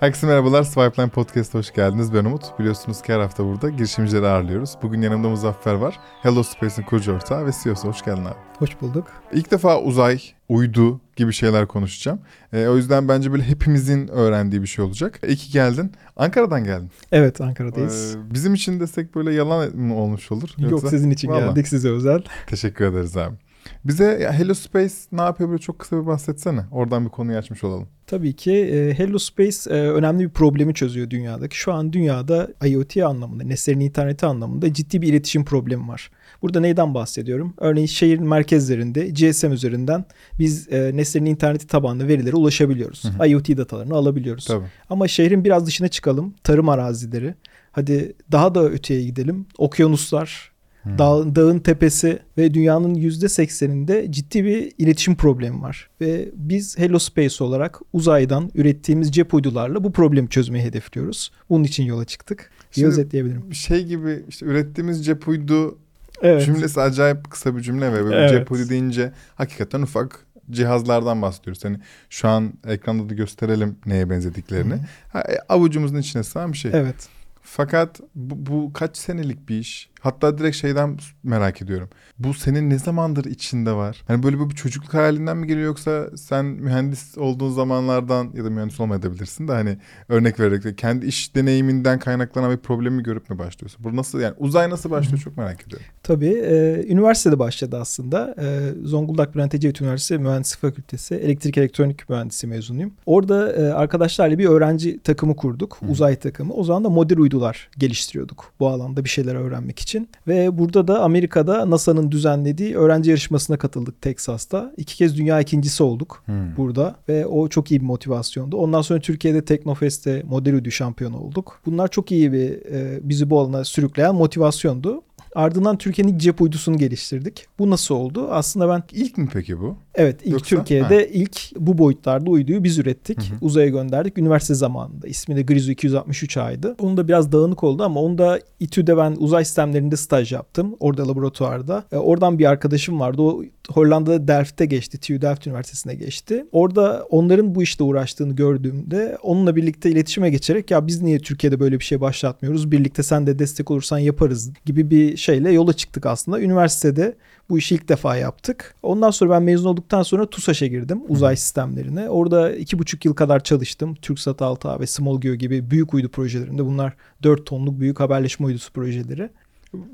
Herkese merhabalar. Swipeline Podcast'a hoş geldiniz. Ben Umut. Biliyorsunuz ki her hafta burada girişimcileri ağırlıyoruz. Bugün yanımda Muzaffer var. Hello Space'in kurucu ortağı ve CEO'su. Hoş geldin abi. Hoş bulduk. İlk defa uzay, uydu gibi şeyler konuşacağım. E, o yüzden bence böyle hepimizin öğrendiği bir şey olacak. İyi ki geldin. Ankara'dan geldin. Evet Ankara'dayız. E, bizim için desek böyle yalan mı olmuş olur? Yok Yoksa... sizin için Vallahi. geldik size özel. Teşekkür ederiz abi. Bize ya Hello Space ne yapıyor böyle çok kısa bir bahsetsene. Oradan bir konuyu açmış olalım. Tabii ki e, Hello Space e, önemli bir problemi çözüyor dünyadaki. Şu an dünyada IoT anlamında, nesnenin interneti anlamında ciddi bir iletişim problemi var. Burada neyden bahsediyorum? Örneğin şehir merkezlerinde GSM üzerinden biz e, nesnenin interneti tabanlı verilere ulaşabiliyoruz. Hı hı. IoT datalarını alabiliyoruz. Tabii. Ama şehrin biraz dışına çıkalım. Tarım arazileri. Hadi daha da öteye gidelim. Okyanuslar, Hmm. Dağ, dağın tepesi ve dünyanın %80'inde ciddi bir iletişim problemi var. Ve biz Hello Space olarak uzaydan ürettiğimiz cep uydularla bu problemi çözmeyi hedefliyoruz. Bunun için yola çıktık. Şimdi özetleyebilirim. Şey gibi işte ürettiğimiz cep uydu Evet. Cümlesi acayip kısa bir cümle ve böyle Evet. cep uydu deyince hakikaten ufak cihazlardan bahsediyoruz. Hani şu an ekranda da gösterelim neye benzediklerini. Hı. Ha, e, avucumuzun içine sığan bir şey. Evet. Fakat bu, bu kaç senelik bir iş? Hatta direkt şeyden merak ediyorum. Bu senin ne zamandır içinde var? Hani böyle bir çocukluk hayalinden mi geliyor yoksa sen mühendis olduğun zamanlardan ya da mühendis olmayabilirsin de hani örnek vererek de kendi iş deneyiminden kaynaklanan bir problemi görüp mü başlıyorsun? Bu nasıl yani uzay nasıl başlıyor çok merak ediyorum. Tabii. E, üniversitede başladı aslında. E, Zonguldak Bülent Ecevit Üniversitesi Mühendislik Fakültesi Elektrik Elektronik Mühendisi mezunuyum. Orada e, arkadaşlarla bir öğrenci takımı kurduk. Hı. Uzay takımı. O zaman da model uydular geliştiriyorduk bu alanda bir şeyler öğrenmek için. Ve burada da Amerika'da NASA'nın düzenlediği öğrenci yarışmasına katıldık Teksas'ta. İki kez dünya ikincisi olduk Hmm. burada ve o çok iyi bir motivasyondu. Ondan sonra Türkiye'de Teknofest'te model uydu şampiyonu olduk. Bunlar çok iyi bir e, bizi bu alana sürükleyen motivasyondu. Ardından Türkiye'nin cep uydusunu geliştirdik. Bu nasıl oldu? Aslında ben İlk mi peki bu? Evet ilk Yoksa- Türkiye'de ilk bu boyutlarda uyduyu biz ürettik. Hı hı. Uzaya gönderdik üniversite zamanında. İsmi de Grizo 263A'ydı. Onun da biraz dağınık oldu ama onu da İTÜ'de ben uzay sistemlerinde staj yaptım. Orada laboratuvarda. E, oradan bir arkadaşım vardı. O Hollanda'da Delft'te geçti. TU Delft Üniversitesi'ne geçti. Orada onların bu işte uğraştığını gördüğümde onunla birlikte iletişime geçerek ya biz niye Türkiye'de böyle bir şey başlatmıyoruz? Birlikte sen de destek olursan yaparız gibi bir şeyle yola çıktık aslında. Üniversitede bu işi ilk defa yaptık. Ondan sonra ben mezun olduktan sonra TUSAŞ'a girdim uzay sistemlerine. Orada iki buçuk yıl kadar çalıştım. TürkSat 6A ve SmallGeo gibi büyük uydu projelerinde. Bunlar 4 tonluk büyük haberleşme uydusu projeleri.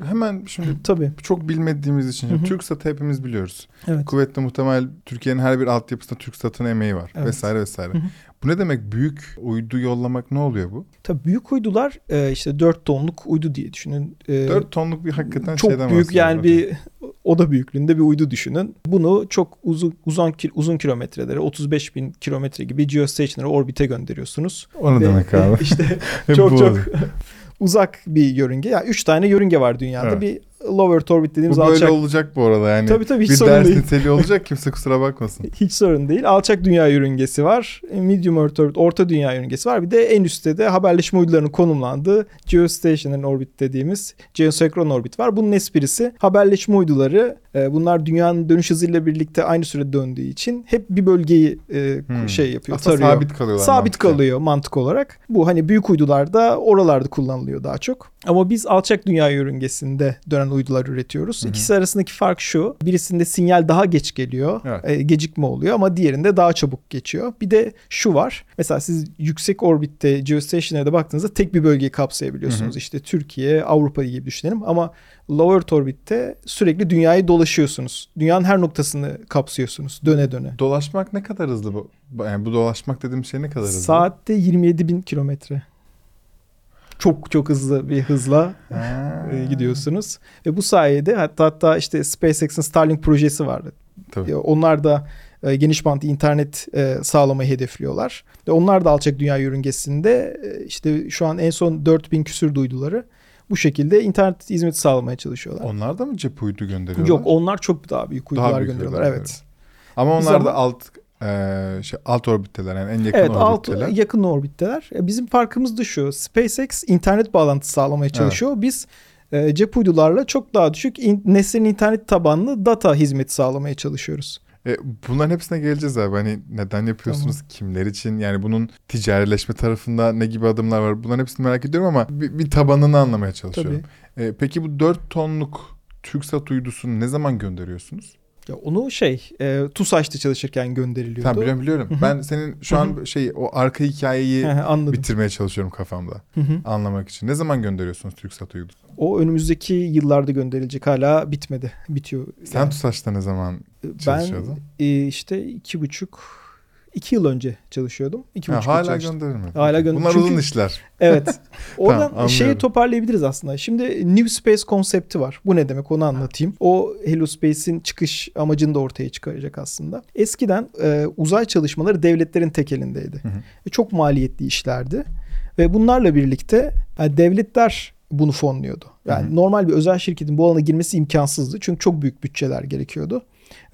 Hemen şimdi Tabii. çok bilmediğimiz için Hı hı. TürkSat'ı hepimiz biliyoruz. Evet. Kuvvetli muhtemel Türkiye'nin her bir altyapısında TürkSat'ın emeği var Evet. vesaire vesaire. Bu ne demek büyük uydu yollamak ne oluyor bu? Tabii büyük uydular e, işte 4 tonluk uydu diye düşünün. E, 4 tonluk bir hakikaten çok şeyden büyük yani bahsediyoruz. bir oda büyüklüğünde bir uydu düşünün. Bunu çok uzun uzun uzun kilometrelere 35 bin kilometre gibi geostationary orbite gönderiyorsunuz. O ne Ve- demek abi? işte çok çok uzak bir yörünge. Yani 3 tane yörünge var dünyada. Evet. Bir low Earth orbit dediğimiz Bu böyle alçak olacak bu arada yani. Tabii tabii hiç bir sorun ders değil. niteliği olacak kimse kusura bakmasın. Hiç sorun değil. Alçak dünya yörüngesi var. Medium Earth orbit, orta dünya yörüngesi var. Bir de en üstte de haberleşme uydularının konumlandığı geostationary orbit dediğimiz geosenkron orbit var. Bunun esprisi haberleşme uyduları e, bunlar dünyanın dönüş hızıyla birlikte aynı sürede döndüğü için hep bir bölgeyi e, Hmm. şey yapıyor, Aslında tarıyor. sabit kalıyorlar. Sabit mantıken. kalıyor mantık olarak. Bu hani büyük uydular da oralarda kullanılıyor daha çok. Ama biz alçak dünya yörüngesinde dönen uydular üretiyoruz. Hı hı. İkisi arasındaki fark şu. Birisinde sinyal daha geç geliyor. Evet. e, gecikme oluyor ama diğerinde daha çabuk geçiyor. Bir de şu var. Mesela siz yüksek orbitte geostationary'de baktığınızda tek bir bölgeyi kapsayabiliyorsunuz. Hı hı. İşte Türkiye, Avrupa gibi düşünelim ama low Earth orbitte sürekli dünyayı dolaşıyorsunuz. Dünyanın her noktasını kapsıyorsunuz döne döne. Dolaşmak ne kadar hızlı bu? Yani bu dolaşmak dediğim şey ne kadar hızlı? Saatte 27 bin kilometre. Çok çok hızlı bir hızla e, gidiyorsunuz. Ve bu sayede hatta hatta işte SpaceX'in Starlink projesi vardı. Tabii. E, Onlar da e, geniş bantlı internet e, sağlamayı hedefliyorlar. Ve onlar da alçak dünya yörüngesinde e, işte şu an en son 4000 küsür duyduları bu şekilde internet hizmeti sağlamaya çalışıyorlar. Onlar da mı cep uydu gönderiyorlar? Yok onlar çok daha büyük Daha uydular büyük gönderiyorlar. Evet. Ama onlar da alt e, şey, alt orbitteler yani en yakın Evet alt orbitteler. yakın orbitteler. E, Bizim farkımız da şu. SpaceX internet bağlantısı sağlamaya çalışıyor. Biz e, cep uydularla çok daha düşük in, nesnenin internet tabanlı data hizmeti sağlamaya çalışıyoruz. E, bunların hepsine geleceğiz abi. Hani neden yapıyorsunuz? Kimler için? Yani bunun ticarileşme tarafında ne gibi adımlar var? Bunların hepsini merak ediyorum ama bir, bir tabanını anlamaya çalışıyorum. E, peki bu 4 tonluk TürkSat uydusunu ne zaman gönderiyorsunuz? Ya onu şey e, TUSAŞ'ta çalışırken gönderiliyordu. Tamam biliyorum biliyorum. ben senin şu an şey o arka hikayeyi bitirmeye çalışıyorum kafamda. Anlamak için. Ne zaman gönderiyorsunuz TürkSat uydusunu? O önümüzdeki yıllarda gönderilecek. Hala bitmedi. Bitiyor. Sen yani. TUSAŞ'ta ne zaman Ben çalışıyordun? e, işte iki buçuk iki yıl önce çalışıyordum. İki Ha, buçuk yıl hala çalıştım. gönderilmedi. Hala gönder- Bunlar Çünkü- uzun işler. Evet. Oradan anlıyorum. şeyi toparlayabiliriz aslında. Şimdi New Space konsepti var. Bu ne demek onu anlatayım. O Hello Space'in çıkış amacını da ortaya çıkaracak aslında. Eskiden e, uzay çalışmaları devletlerin tek elindeydi. Hı hı. Ve çok maliyetli işlerdi. Ve bunlarla birlikte yani devletler bunu fonluyordu. Yani Hı hı. normal bir özel şirketin bu alana girmesi imkansızdı. Çünkü çok büyük bütçeler gerekiyordu.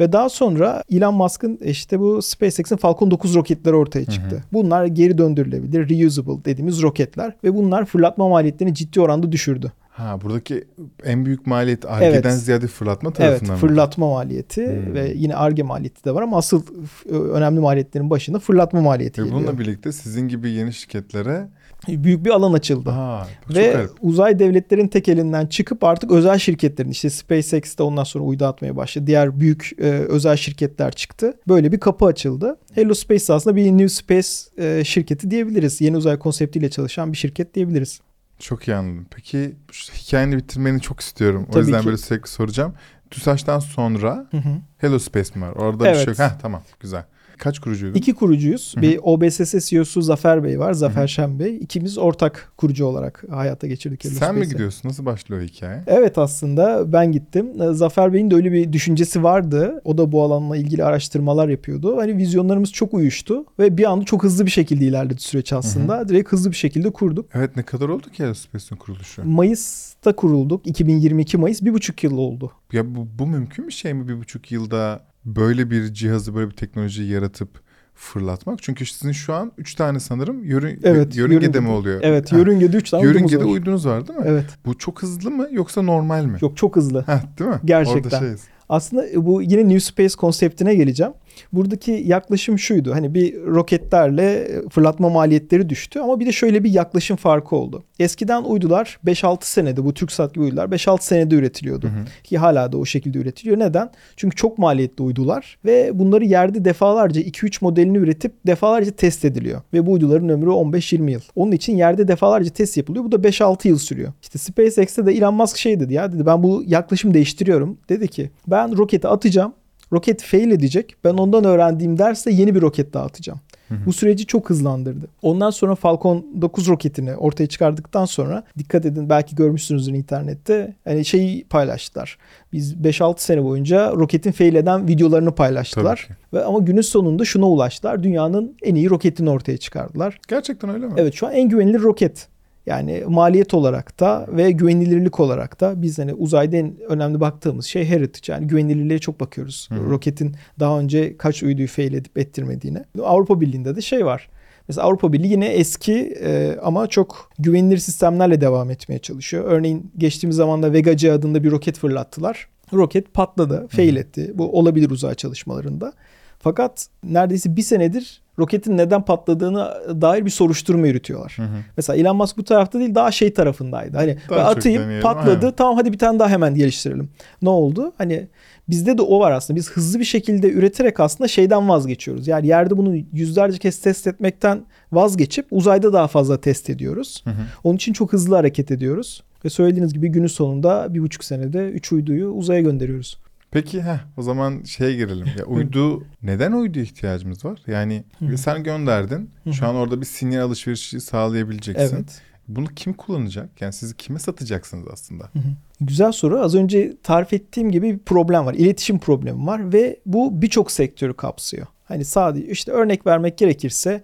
Ve daha sonra Elon Musk'ın işte bu SpaceX'in Falcon 9 roketleri ortaya çıktı. Hı hı. Bunlar geri döndürülebilir, reusable dediğimiz roketler ve bunlar fırlatma maliyetlerini ciddi oranda düşürdü. Ha buradaki en büyük maliyet argeden Evet. ziyade fırlatma Evet, tarafından mı? fırlatma maliyeti Hmm. ve yine arge maliyeti de var ama asıl e, önemli maliyetlerin başında fırlatma maliyeti Ve geliyor. bununla birlikte sizin gibi yeni şirketlere Büyük bir alan açıldı. Aa, Ve garip. uzay devletlerin tek elinden çıkıp artık özel şirketlerin işte SpaceX'te ondan sonra uydu atmaya başladı. Diğer büyük e, özel şirketler çıktı. Böyle bir kapı açıldı. Hello Space aslında bir New Space e, şirketi diyebiliriz. Yeni uzay konseptiyle çalışan bir şirket diyebiliriz. Çok iyi anladım. Peki hikayeni bitirmeni çok istiyorum. O Tabii yüzden ki. böyle sürekli soracağım. TÜSAŞ'tan sonra Hı hı. Hello Space mi var? Orada bir Evet. şey yok. Heh, tamam güzel. Kaç kurucuydun? İki kurucuyuz. Hı hı. Bir OBSS CEO'su Zafer Bey var. Zafer Hı hı. Şen Bey. İkimiz ortak kurucu olarak hayata geçirdik Hello Sen mi Space'i. gidiyorsun? Nasıl başlıyor hikaye? Evet aslında ben gittim. Ee, Zafer Bey'in de öyle bir düşüncesi vardı. O da bu alanla ilgili araştırmalar yapıyordu. Hani vizyonlarımız çok uyuştu ve bir anda çok hızlı bir şekilde ilerledi süreç aslında. Direkt hızlı bir şekilde kurduk. Evet ne kadar oldu ki Hello Space'in kuruluşu? Mayıs'ta kurulduk. 2022 Mayıs. Bir buçuk yıl oldu. Ya bu, bu mümkün bir şey mi bir buçuk yılda böyle bir cihazı böyle bir teknolojiyi yaratıp fırlatmak? Çünkü sizin şu an üç tane sanırım yörün, Evet, yörüngede yörüngede. mi oluyor? Evet Ha, yörüngede 3 tane Yörüngede var. uydunuz var değil mi? Evet. Bu çok hızlı mı yoksa normal mi? Yok çok hızlı. Heh, değil mi? Gerçekten. Orada şeyiz. Aslında bu yine New Space konseptine geleceğim. Buradaki yaklaşım şuydu. Hani bir roketlerle fırlatma maliyetleri düştü ama bir de şöyle bir yaklaşım farkı oldu. Eskiden uydular 5-6 senede bu TürkSat gibi uydular 5-6 senede üretiliyordu. Hı hı. Ki hala da o şekilde üretiliyor. Neden? Çünkü çok maliyetli uydular ve bunları yerde defalarca 2-3 modelini üretip defalarca test ediliyor. Ve bu uyduların ömrü 15-20 yıl. Onun için yerde defalarca test yapılıyor. Bu da 5-6 yıl sürüyor. İşte SpaceX'te de Elon Musk şey dedi ya dedi ben bu yaklaşım değiştiriyorum. Dedi ki ben roketi atacağım. Roket fail edecek. Ben ondan öğrendiğim derste yeni bir roket daha atacağım. Bu süreci çok hızlandırdı. Ondan sonra Falcon 9 roketini ortaya çıkardıktan sonra dikkat edin belki görmüşsünüzdür internette. Hani şeyi paylaştılar. Biz 5-6 sene boyunca roketin fail eden videolarını paylaştılar. Ve ama günün sonunda şuna ulaştılar. Dünyanın en iyi roketini ortaya çıkardılar. Gerçekten öyle mi? Evet şu an en güvenilir roket. Yani maliyet olarak da ve güvenilirlik olarak da biz hani uzayda en önemli baktığımız şey heritage. Yani güvenilirliğe çok bakıyoruz. Hı. Roketin daha önce kaç uyduyu fail edip ettirmediğine. Avrupa Birliği'nde de şey var. Mesela Avrupa Birliği yine eski e, ama çok güvenilir sistemlerle devam etmeye çalışıyor. Örneğin geçtiğimiz zamanda Vega C adında bir roket fırlattılar. Roket patladı, fail etti. Bu olabilir uzay çalışmalarında. Fakat neredeyse bir senedir roketin neden patladığını dair bir soruşturma yürütüyorlar. Hı hı. Mesela Elon Musk bu tarafta değil daha şey tarafındaydı. Hani Daha atayım deneyelim, patladı aynen. tamam hadi bir tane daha hemen geliştirelim. Ne oldu? Hani bizde de o var aslında. Biz hızlı bir şekilde üreterek aslında şeyden vazgeçiyoruz. Yani yerde bunu yüzlerce kez test etmekten vazgeçip uzayda daha fazla test ediyoruz. Hı hı. Onun için çok hızlı hareket ediyoruz. Ve söylediğiniz gibi günün sonunda bir buçuk senede üç uyduyu uzaya gönderiyoruz. Peki heh, o zaman şeye girelim. Ya uydu neden uydu ihtiyacımız var? Yani sen gönderdin. Şu an orada bir sinyal alışverişi sağlayabileceksin. Evet. Bunu kim kullanacak? Yani sizi kime satacaksınız aslında? Hı hı. Güzel soru. Az önce tarif ettiğim gibi bir problem var. İletişim problemi var ve bu birçok sektörü kapsıyor. Hani sadece işte örnek vermek gerekirse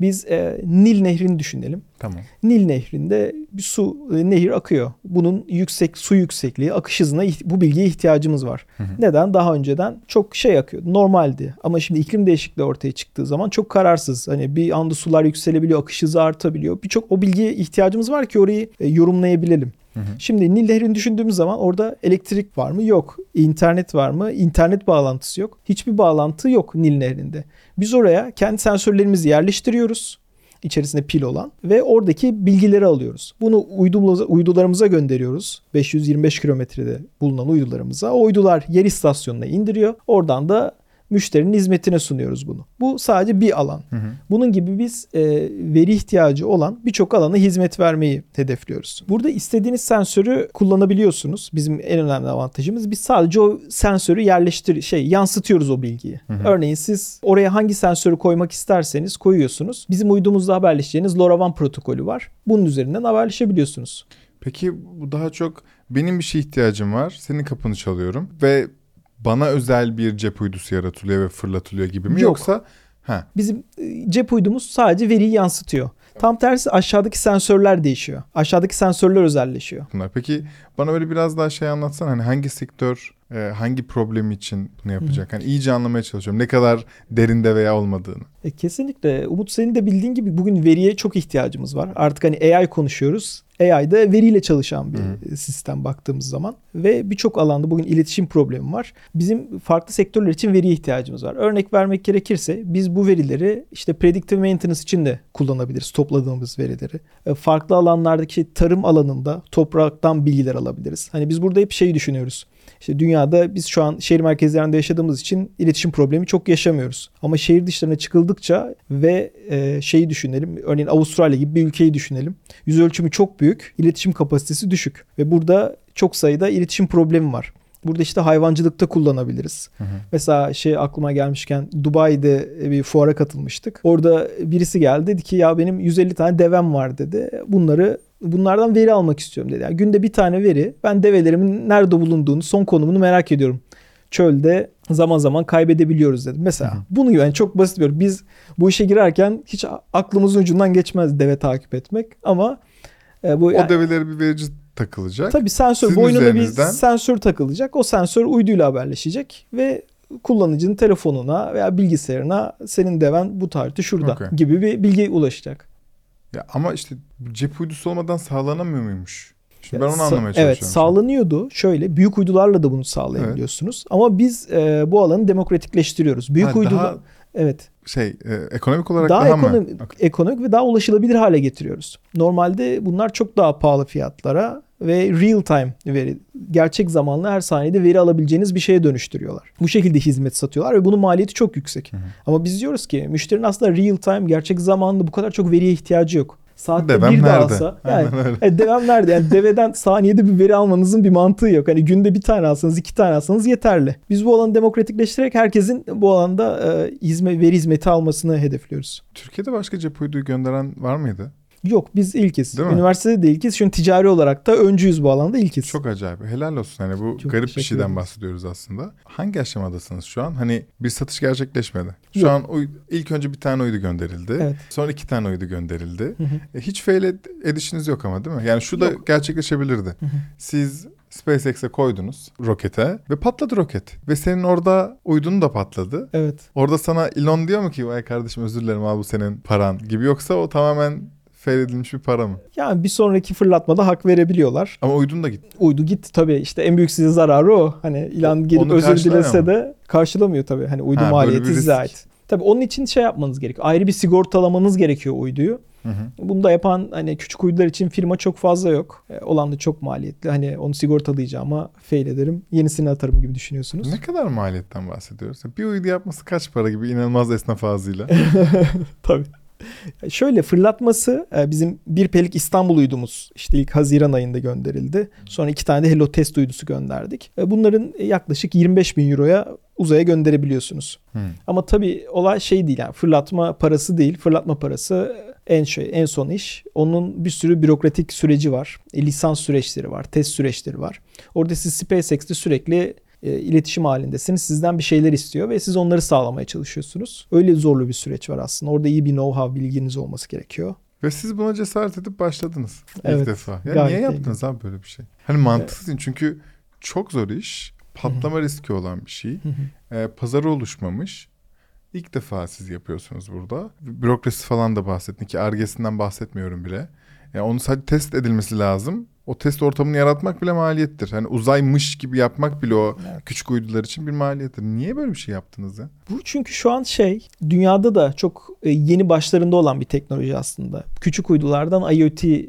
biz e, Nil Nehri'ni düşünelim. Tamam. Nil Nehri'nde bir su e, nehir akıyor. Bunun yüksek su yüksekliği, akış hızına bu bilgiye ihtiyacımız var. Hı hı. Neden? Daha önceden çok şey akıyordu. Normaldi. Ama şimdi iklim değişikliği ortaya çıktığı zaman çok kararsız. Hani bir anda sular yükselebiliyor, akış hızı artabiliyor. Birçok o bilgiye ihtiyacımız var ki orayı e, yorumlayabilelim. Hı Şimdi Nil Nehri'ni düşündüğümüz zaman orada elektrik var mı? Yok. İnternet var mı? İnternet bağlantısı yok. Hiçbir bağlantı yok Nil Nehri'nde. Biz oraya kendi sensörlerimizi yerleştiriyoruz içerisinde pil olan ve oradaki bilgileri alıyoruz. Bunu uydumuza, uydularımıza gönderiyoruz. 525 kilometrede bulunan uydularımıza. O uydular yer istasyonuna indiriyor. Oradan da müşterinin hizmetine sunuyoruz bunu. Bu sadece bir alan. Hı hı. Bunun gibi biz e, veri ihtiyacı olan birçok alana hizmet vermeyi hedefliyoruz. Burada istediğiniz sensörü kullanabiliyorsunuz. Bizim en önemli avantajımız biz sadece o sensörü yerleştir şey yansıtıyoruz o bilgiyi. Hı hı. Örneğin siz oraya hangi sensörü koymak isterseniz koyuyorsunuz. Bizim uydumuzda haberleşeceğiniz LoRaWAN protokolü var. Bunun üzerinden haberleşebiliyorsunuz. Peki bu daha çok benim bir şey ihtiyacım var. Senin kapını çalıyorum ve bana özel bir cep uydusu yaratılıyor ve fırlatılıyor gibi mi? Yok. Yoksa ha Bizim e, cep uydumuz sadece veriyi yansıtıyor. Tam tersi aşağıdaki sensörler değişiyor. Aşağıdaki sensörler özelleşiyor. bunlar. Peki bana böyle biraz daha şey anlatsan hani hangi sektör e, hangi problem için bunu yapacak? Hani iyice anlamaya çalışıyorum. Ne kadar derinde veya olmadığını. E, kesinlikle. Umut senin de bildiğin gibi bugün veriye çok ihtiyacımız var. Artık hani AI konuşuyoruz. AI da veriyle çalışan bir Hı sistem baktığımız zaman ve birçok alanda bugün iletişim problemi var. Bizim farklı sektörler için veriye ihtiyacımız var. Örnek vermek gerekirse biz bu verileri işte predictive maintenance için de kullanabiliriz topladığımız verileri. E, Farklı alanlardaki tarım alanında topraktan bilgiler alabiliriz. Hani biz burada hep şeyi düşünüyoruz. İşte dünyada biz şu an şehir merkezlerinde yaşadığımız için iletişim problemi çok yaşamıyoruz. Ama şehir dışlarına çıkıldıkça ve e, şeyi düşünelim. Örneğin Avustralya gibi bir ülkeyi düşünelim. Yüz ölçümü çok büyük, iletişim kapasitesi düşük ve burada çok sayıda iletişim problemi var. Burada işte hayvancılıkta kullanabiliriz. Hı hı. Mesela şey aklıma gelmişken Dubai'de bir fuara katılmıştık. Orada birisi geldi dedi ki ya benim 150 tane devem var dedi. Bunları bunlardan veri almak istiyorum dedi. Yani günde bir tane veri. Ben develerimin nerede bulunduğunu, son konumunu merak ediyorum. Çölde zaman zaman kaybedebiliyoruz dedi. Mesela Hı hı. bunu yani çok basit bir biz bu işe girerken hiç aklımızın ucundan geçmez deve takip etmek ama e, bu O develere bir verici takılacak. Tabii sensör Sizin boynuna üzerinizden- bir sensör takılacak. O sensör uyduyla haberleşecek ve kullanıcının telefonuna veya bilgisayarına senin deven bu tarihte şurada Okey. gibi bir bilgi ulaşacak. Ya ama işte cep uydusu olmadan sağlanamıyor muymuş? Şimdi ben onu anlamaya çalışıyorum. Evet sağlanıyordu. Şöyle büyük uydularla da bunu sağlayabiliyorsunuz. Ama biz e, bu alanı demokratikleştiriyoruz. Büyük Ha, uydular daha evet. şey e, ekonomik olarak Daha, daha, mı? ekonomik, Okey. ekonomik ve daha ulaşılabilir hale getiriyoruz. Normalde bunlar çok daha pahalı fiyatlara ve real time veri, gerçek zamanlı her saniyede veri alabileceğiniz bir şeye dönüştürüyorlar. Bu şekilde hizmet satıyorlar ve bunun maliyeti çok yüksek. Hı hı. Ama biz diyoruz ki müşterinin aslında real time gerçek zamanlı bu kadar çok veriye ihtiyacı yok. Saatte Devem bir de nerede? alsa yani e, devem nerede? Yani deveden saniyede bir veri almanızın bir mantığı yok. Hani günde bir tane alsanız iki tane alsanız yeterli. Biz bu alanı demokratikleştirerek herkesin bu alanda e, hizmet, veri hizmeti almasını hedefliyoruz. Türkiye'de başka cep uyduyu gönderen var mıydı? Yok biz ilkiz. Değil mi? Üniversitede de ilkiz. An ticari olarak da öncüyüz bu alanda ilkiz. Çok acayip. Helal olsun. Hani bu Çok garip bir şeyden ederiz. bahsediyoruz aslında. Hangi aşamadasınız şu an? Hani bir satış gerçekleşmedi. Şu Yok. an ilk önce bir tane uydu gönderildi. Evet. Sonra iki tane uydu gönderildi. Hı hı. E, hiç fail ed- edişiniz yok ama değil mi? Yani şu da Yok. gerçekleşebilirdi. Hı hı. Siz SpaceX'e koydunuz rokete ve patladı roket. Ve senin orada uydun da patladı. Evet. Orada sana Elon diyor mu ki vay kardeşim özür dilerim abi bu senin paran gibi yoksa o tamamen fail edilmiş bir para mı? Yani bir sonraki fırlatmada hak verebiliyorlar. Ama uydun da gitti. Uydu gitti tabii işte en büyük size zararı o. Hani ilan gelip onu özür dilese de karşılamıyor tabii. Hani uydu Ha, maliyeti size ait. Tabii onun için şey yapmanız gerekiyor. Ayrı bir sigortalamanız gerekiyor uyduyu. Hı hı. Bunu da yapan hani küçük uydular için firma çok fazla yok. E, olan da çok maliyetli. Hani onu sigortalayacağıma fail ederim. Yenisini atarım gibi düşünüyorsunuz. Ne kadar maliyetten bahsediyoruz? Bir uydu yapması kaç para gibi inanılmaz esnaf ağzıyla. Tabii. Şöyle fırlatması e, bizim bir pelik İstanbul uydumuz işte ilk Haziran ayında gönderildi. Sonra iki tane de Hello Test uydusu gönderdik. E, Bunların yaklaşık 25 bin euroya uzaya gönderebiliyorsunuz. Hı. Ama tabii olay şey değil yani fırlatma parası değil. Fırlatma parası en şey en son iş. Onun bir sürü bürokratik süreci var. E, lisans süreçleri var, test süreçleri var. Orada siz SpaceX'te sürekli e, iletişim halindesiniz. Sizden bir şeyler istiyor ve siz onları sağlamaya çalışıyorsunuz. Öyle zorlu bir süreç var aslında. Orada iyi bir know-how bilginiz olması gerekiyor. Ve siz buna cesaret edip başladınız ilk Evet, defa. Ya gayet niye yaptınız abi böyle bir şey? Hani mantıksız değil çünkü çok zor iş. Patlama riski olan bir şey. Ee, pazarı oluşmamış. İlk defa siz yapıyorsunuz burada. Bürokrasi falan da bahsettin ki argesinden bahsetmiyorum bile. Yani onu sadece test edilmesi lazım. O test ortamını yaratmak bile maliyettir. Hani uzaymış gibi yapmak bile o Evet. küçük uydular için bir maliyettir. Niye böyle bir şey yaptınız ya? Bu çünkü şu an şey dünyada da çok e, yeni başlarında olan bir teknoloji aslında. Küçük uydulardan IoT e,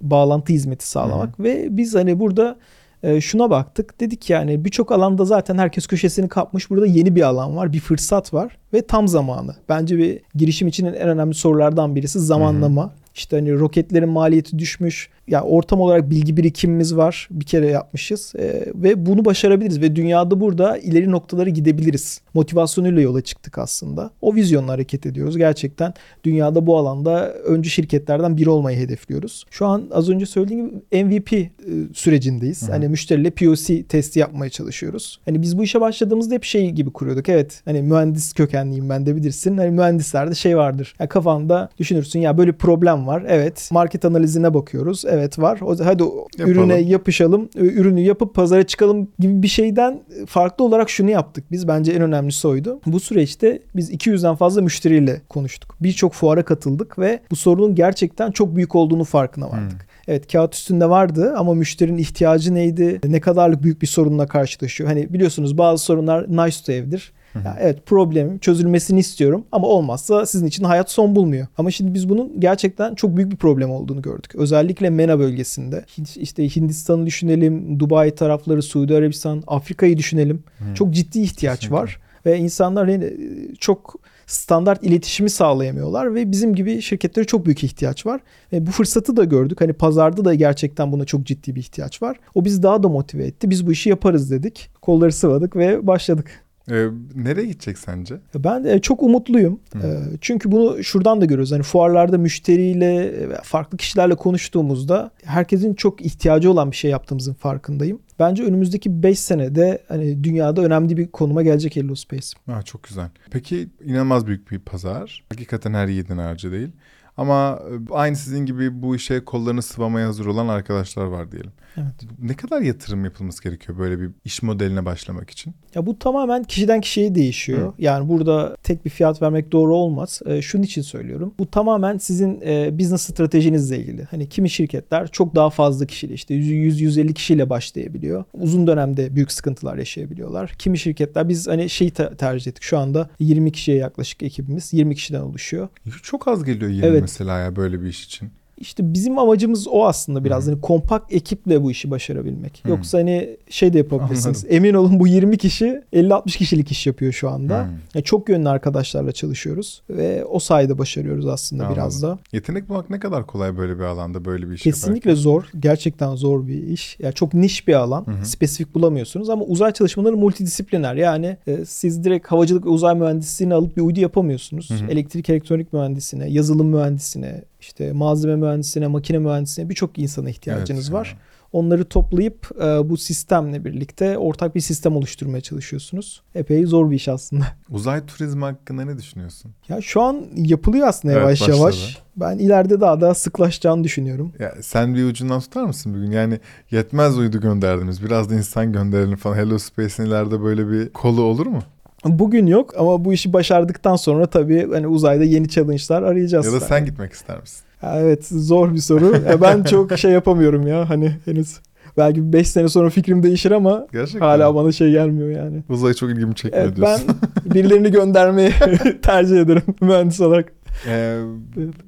bağlantı hizmeti sağlamak ve biz hani burada e, şuna baktık. Dedik yani birçok alanda zaten herkes köşesini kapmış. Burada yeni bir alan var, bir fırsat var ve tam zamanı. Bence bir girişim için en önemli sorulardan birisi zamanlama. İşte hani roketlerin maliyeti düşmüş. Ya ortam olarak bilgi birikimimiz var. Bir kere yapmışız Ee, ve bunu başarabiliriz ve dünyada burada ileri noktalara gidebiliriz. Motivasyonuyla yola çıktık aslında. O vizyonla hareket ediyoruz. Gerçekten dünyada bu alanda öncü şirketlerden biri olmayı hedefliyoruz. Şu an az önce söylediğim gibi MVP e, sürecindeyiz. Hı. Hani müşteriyle POC testi yapmaya çalışıyoruz. Hani biz bu işe başladığımızda hep şey gibi kuruyorduk. Evet hani mühendis kökenliyim ben de bilirsin. Hani mühendislerde şey vardır. Ya kafanda düşünürsün ya böyle problem var. Evet market analizine bakıyoruz. Evet var. O, hadi Yapalım. ürüne yapışalım. Ürünü yapıp pazara çıkalım gibi bir şeyden farklı olarak şunu yaptık. Biz bence en önemlisi oydu. Bu süreçte biz 200'den fazla müşteriyle konuştuk. Birçok fuara katıldık ve bu sorunun gerçekten çok büyük olduğunu farkına vardık. Evet kağıt üstünde vardı ama müşterinin ihtiyacı neydi? Ne kadarlık büyük bir sorunla karşılaşıyor? Hani biliyorsunuz bazı sorunlar nice to have'dir. Ya evet problemim çözülmesini istiyorum ama olmazsa sizin için hayat son bulmuyor. Ama şimdi biz bunun gerçekten çok büyük bir problem olduğunu gördük. Özellikle MENA bölgesinde. İşte Hindistan'ı düşünelim, Dubai tarafları, Suudi Arabistan, Afrika'yı düşünelim. Çok ciddi ihtiyaç Kesinlikle. var ve insanlar hani çok standart iletişimi sağlayamıyorlar ve bizim gibi şirketlere çok büyük ihtiyaç var. Ve bu fırsatı da gördük. Hani pazarda da gerçekten buna çok ciddi bir ihtiyaç var. O bizi daha da motive etti. Biz bu işi yaparız dedik. Kolları sıvadık ve başladık. Ee, nereye gidecek sence? Ben de çok umutluyum. Ee, Çünkü bunu şuradan da görüyoruz. Hani fuarlarda müşteriyle ve farklı kişilerle konuştuğumuzda herkesin çok ihtiyacı olan bir şey yaptığımızın farkındayım. Bence önümüzdeki 5 senede hani dünyada önemli bir konuma gelecek Hello Space. Ha, çok güzel. Peki inanılmaz büyük bir pazar. Hakikaten her yiğidin harcı değil. Ama e, aynı sizin gibi bu işe kollarını sıvamaya hazır olan arkadaşlar var diyelim. Evet. Ne kadar yatırım yapılması gerekiyor böyle bir iş modeline başlamak için? Ya bu tamamen kişiden kişiye değişiyor. Yani burada tek bir fiyat vermek doğru olmaz. Ee, şunun için söylüyorum. Bu tamamen sizin e, business stratejinizle ilgili. Hani kimi şirketler çok daha fazla kişiyle işte 100-150 kişiyle başlayabiliyor. Uzun dönemde büyük sıkıntılar yaşayabiliyorlar. Kimi şirketler biz hani şeyi te- tercih ettik. Şu anda 20 kişiye yaklaşık ekibimiz 20 kişiden oluşuyor. Çok az geliyor yeni Evet. Mesela ya böyle bir iş için. İşte bizim amacımız o aslında biraz Hı. hani kompakt ekiple bu işi başarabilmek. Hı. Yoksa hani şey de yapabilirsiniz. Anladım. Emin olun bu 20 kişi 50-60 kişilik iş yapıyor şu anda. Hı. Ya çok yönlü arkadaşlarla çalışıyoruz ve o sayede başarıyoruz aslında biraz da. Yetenek bulmak ne kadar kolay böyle bir alanda böyle bir iş Kesinlikle zor. Gerçekten zor bir iş. Ya çok niş bir alan. Hı hı. Spesifik bulamıyorsunuz ama uzay çalışmaları multidisipliner. Yani e, siz direkt havacılık ve uzay mühendisliğini alıp bir uydu yapamıyorsunuz. Hı hı. Elektrik elektronik mühendisine, yazılım mühendisine, işte malzeme mühendisine, makine mühendisine birçok insana ihtiyacınız var. Onları toplayıp e, bu sistemle birlikte ortak bir sistem oluşturmaya çalışıyorsunuz. Epey zor bir iş aslında. Uzay turizmi hakkında ne düşünüyorsun? Ya şu an yapılıyor aslında Evet, yavaş başladı. yavaş. Ben ileride daha da sıklaşacağını düşünüyorum. Ya sen bir ucundan tutar mısın bugün? Yani yetmez uydu gönderdiniz. Biraz da insan gönderelim falan. Hello Space'in ileride böyle bir kolu olur mu? Bugün yok ama bu işi başardıktan sonra tabii hani uzayda yeni challenge'lar arayacağız. Ya da sen gitmek ister misin? Evet zor bir soru. Ben çok şey yapamıyorum ya hani henüz. Belki 5 sene sonra fikrim değişir ama Gerçekten. hala bana şey gelmiyor yani. Uzay çok ilgimi çekmiyor Evet ben diyorsun. birilerini göndermeyi tercih ederim mühendis olarak. Ee,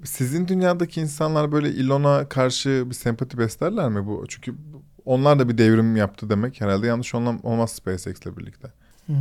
sizin dünyadaki insanlar böyle Elon'a karşı bir sempati beslerler mi bu? Çünkü onlar da bir devrim yaptı demek herhalde yanlış olmaz SpaceX'le birlikte. Hı.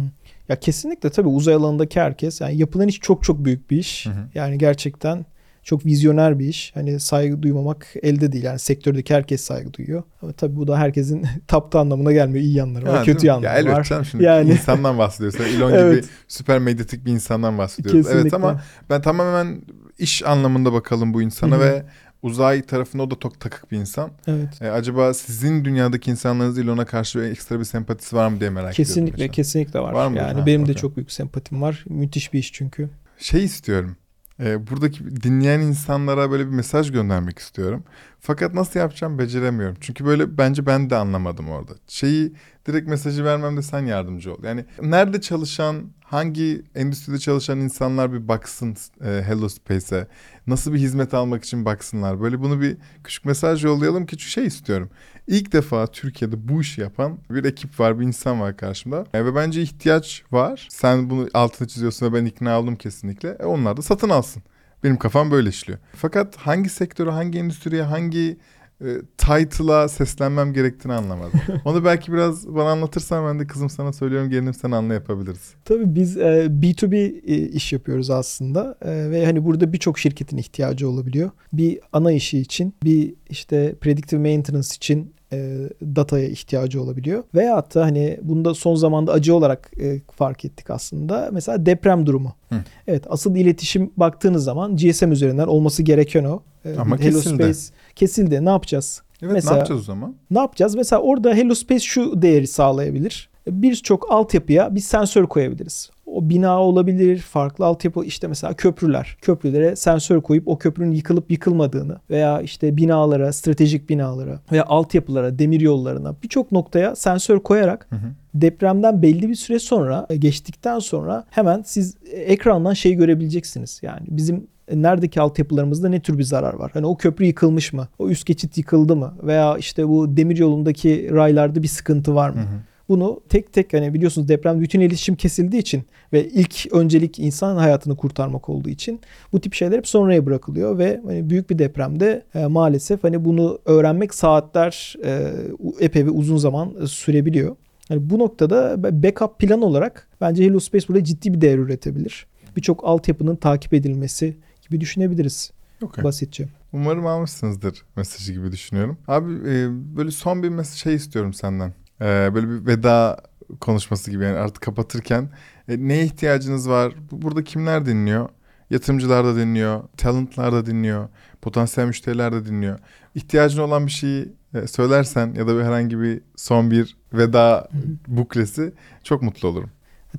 Ya kesinlikle tabii uzay alanındaki herkes yani yapılan iş çok çok büyük bir iş. Hı hı. Yani gerçekten çok vizyoner bir iş. Hani saygı duymamak elde değil. Yani sektördeki herkes saygı duyuyor. Ama tabii bu da herkesin taptı anlamına gelmiyor. İyi yanları var, değil kötü yanları ya var. canım şimdi Yani- insandan bahsediyorsun. Elon Evet. gibi süper medyatik bir insandan bahsediyoruz. Kesinlikle. Evet ama ben tamamen iş anlamında bakalım bu insana Hı hı. ve uzay tarafında o da çok takık bir insan. Evet. E, acaba sizin dünyadaki insanlarınız Elon'a karşı ekstra bir sempatisi var mı diye merak Kesinlikle ediyorum. kesinlikle var. Var mı? yani Ha, benim de okey. çok büyük sempatim var. Müthiş bir iş çünkü. Şey istiyorum. E, buradaki dinleyen insanlara böyle bir mesaj göndermek istiyorum. Fakat nasıl yapacağım beceremiyorum. Çünkü böyle bence ben de anlamadım orada. Şeyi direkt mesajı vermemde sen yardımcı ol. Yani nerede çalışan, hangi endüstride çalışan insanlar bir baksın e, Hello Space'e. Nasıl bir hizmet almak için baksınlar. Böyle bunu bir küçük mesaj yollayalım ki çünkü şey istiyorum. İlk defa Türkiye'de bu işi yapan bir ekip var, bir insan var karşımda. E, ve bence ihtiyaç var. Sen bunu altını çiziyorsun ve ben ikna oldum kesinlikle. E, onlar da satın alsın. Benim kafam böyle işliyor. Fakat hangi sektöre, hangi endüstriye, hangi e, title'a seslenmem gerektiğini anlamadım. Onu belki biraz bana anlatırsan ben de kızım sana söylüyorum gelinim sen anla yapabiliriz. Tabii biz e, B2B e, iş yapıyoruz aslında e, ve hani burada birçok şirketin ihtiyacı olabiliyor. Bir ana işi için, bir işte predictive maintenance için e, dataya ihtiyacı olabiliyor. Veya hatta hani bunda son zamanda acı olarak e, fark ettik aslında. Mesela deprem durumu. Hı. Evet asıl iletişim baktığınız zaman GSM üzerinden olması gereken o. E, Ama Hello kesildi. Space kesildi. Ne yapacağız? Evet Mesela- ne yapacağız o zaman? Ne yapacağız? Mesela orada Hello Space şu değeri sağlayabilir. Birçok altyapıya bir sensör koyabiliriz. O bina olabilir, farklı altyapı işte mesela köprüler. Köprülere sensör koyup o köprünün yıkılıp yıkılmadığını veya işte binalara, stratejik binalara veya altyapılara, demir yollarına birçok noktaya sensör koyarak Hı hı. depremden belli bir süre sonra geçtikten sonra hemen siz ekrandan şey görebileceksiniz. Yani bizim neredeki altyapılarımızda ne tür bir zarar var? Hani o köprü yıkılmış mı? O üst geçit yıkıldı mı? Veya işte bu demir yolundaki raylarda bir sıkıntı var mı? Hı hı. Bunu tek tek hani biliyorsunuz deprem bütün iletişim kesildiği için ve ilk öncelik insan hayatını kurtarmak olduğu için bu tip şeyler hep sonraya bırakılıyor ve hani büyük bir depremde e, maalesef hani bunu öğrenmek saatler e, epey ve uzun zaman e, sürebiliyor. Yani bu noktada backup plan olarak bence Hello Space burada ciddi bir değer üretebilir. Birçok altyapının takip edilmesi gibi düşünebiliriz Okay. basitçe. Umarım almışsınızdır mesajı gibi düşünüyorum. Abi e, böyle son bir mesaj şey istiyorum senden. E, böyle bir veda konuşması gibi yani artık kapatırken e, neye ihtiyacınız var? Bu- Burada kimler dinliyor? Yatırımcılar da dinliyor, talentlar da dinliyor, potansiyel müşteriler de dinliyor. İhtiyacın olan bir şeyi e, söylersen ya da bir herhangi bir son bir veda buklesi çok mutlu olurum.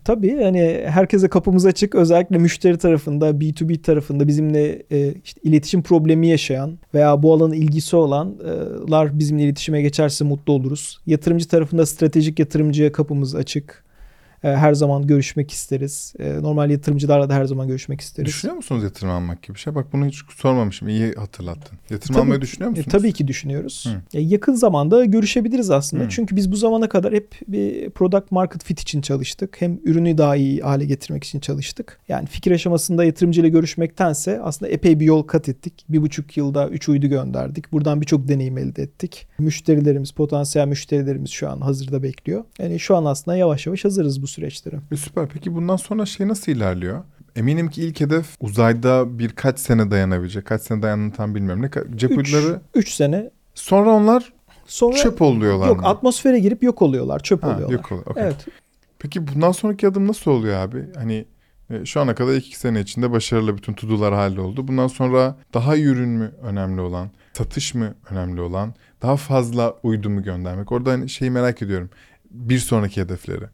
Tabii hani herkese kapımız açık. Özellikle müşteri tarafında, B2B tarafında bizimle e, işte iletişim problemi yaşayan veya bu alana ilgisi olanlar bizimle iletişime geçerse mutlu oluruz. Yatırımcı tarafında stratejik yatırımcıya kapımız açık. E, her zaman görüşmek isteriz. E, normal yatırımcılarla da her zaman görüşmek isteriz. Düşünüyor musunuz yatırım almak gibi bir şey? Bak bunu hiç sormamışım. İyi hatırlattın. Yatırım Tabii almayı düşünüyor E, musunuz? tabii ki düşünüyoruz. Hı. E, yakın zamanda görüşebiliriz aslında. Hı. Çünkü biz bu zamana kadar hep bir product market fit için çalıştık. Hem ürünü daha iyi hale getirmek için çalıştık. Yani fikir aşamasında yatırımcıyla görüşmektense aslında epey bir yol kat ettik. Bir buçuk yılda üç uydu gönderdik. Buradan birçok deneyim elde ettik. Müşterilerimiz, potansiyel müşterilerimiz şu an hazırda bekliyor. Yani şu an aslında yavaş yavaş hazırız bu süreçlere. E, süper. Peki bundan sonra şey nasıl ilerliyor? Eminim ki ilk hedef uzayda birkaç sene dayanabilecek. Kaç sene dayandığını tam bilmiyorum. Ne cep Üç, uyduları üç sene sonra onlar sonra çöp oluyorlar yok mı? atmosfere girip yok oluyorlar, çöp Ha, oluyorlar. yok oluyor. okey. Evet. Peki bundan sonraki adım nasıl oluyor abi? Hani e, şu ana kadar iki sene içinde başarılı bütün tudular halloldu. Bundan sonra daha iyi ürün mü önemli olan? Satış mı önemli olan? Daha fazla uydu mu göndermek? Orada hani şeyi merak ediyorum. Bir sonraki hedefleri.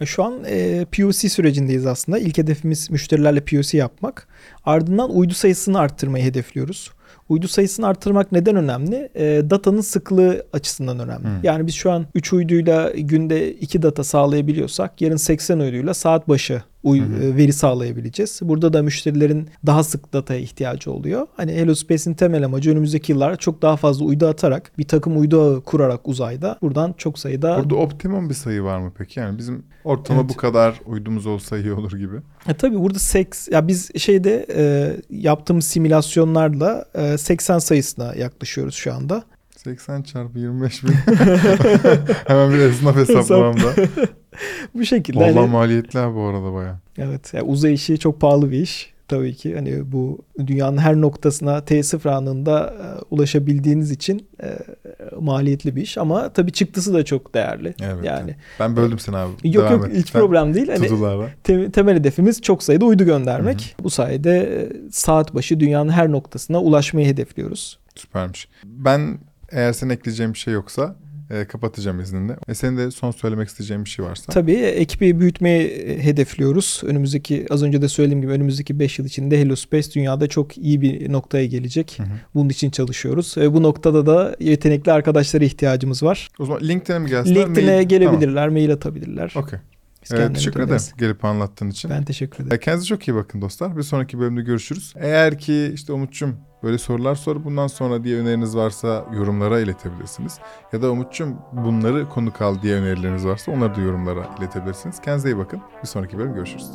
E, Şu an e, POC sürecindeyiz aslında. İlk hedefimiz müşterilerle POC yapmak. Ardından uydu sayısını arttırmayı hedefliyoruz. Uydu sayısını arttırmak neden önemli? E, datanın sıklığı açısından önemli. Hmm. Yani biz şu an 3 uyduyla günde 2 data sağlayabiliyorsak yarın 80 uyduyla saat başı uy- Hı hı. e, veri sağlayabileceğiz. Burada da müşterilerin daha sık dataya ihtiyacı oluyor. Hani Hello Space'in temel amacı önümüzdeki yıllarda çok daha fazla uydu atarak bir takım uydu ağı kurarak uzayda buradan çok sayıda Burada optimum bir sayı var mı peki? Yani bizim ortalama Evet. bu kadar uydumuz olsa iyi olur gibi. E tabii burada seks ya biz şeyde e, yaptığımız simülasyonlarla e, 80 sayısına yaklaşıyoruz şu anda. 80 çarpı 25 bin. Hemen bir esnaf hesaplamamda. Bu şekilde. Vallahi hani- maliyetli ha bu arada baya. evet. ya uzay işi çok pahalı bir iş. Tabii ki hani bu dünyanın her noktasına T0 anında e, ulaşabildiğiniz için e, maliyetli bir iş ama tabii çıktısı da çok değerli. Evet. Yani Ben böldüm seni abi. yok Devam yok et. hiç problem değil. Hani te- temel hedefimiz çok sayıda uydu göndermek. Bu sayede e, saat başı dünyanın her noktasına ulaşmayı hedefliyoruz. Süpermiş. Ben eğer senin ekleyeceğim bir şey yoksa e, kapatacağım izninle. E, senin de son söylemek isteyeceğin bir şey varsa. Tabii ekibi büyütmeyi hedefliyoruz. Önümüzdeki az önce de söylediğim gibi önümüzdeki 5 yıl içinde Hello Space dünyada çok iyi bir noktaya gelecek. Hı hı. Bunun için çalışıyoruz. Ve bu noktada da yetenekli arkadaşlara ihtiyacımız var. O zaman LinkedIn'e mi gelsinler? LinkedIn'e mail- gelebilirler, mail atabilirler. Tamam. Okey. Kendilerini teşekkür ederim gelip anlattığın için. Ben teşekkür ederim. E, Kendinize çok iyi bakın dostlar. Bir sonraki bölümde görüşürüz. Eğer ki işte Umut'cum böyle sorular sor bundan sonra diye öneriniz varsa yorumlara iletebilirsiniz. Ya da Umut'cum bunları konuk al diye önerileriniz varsa onları da yorumlara iletebilirsiniz. Kendinize iyi bakın. Bir sonraki bölüm görüşürüz.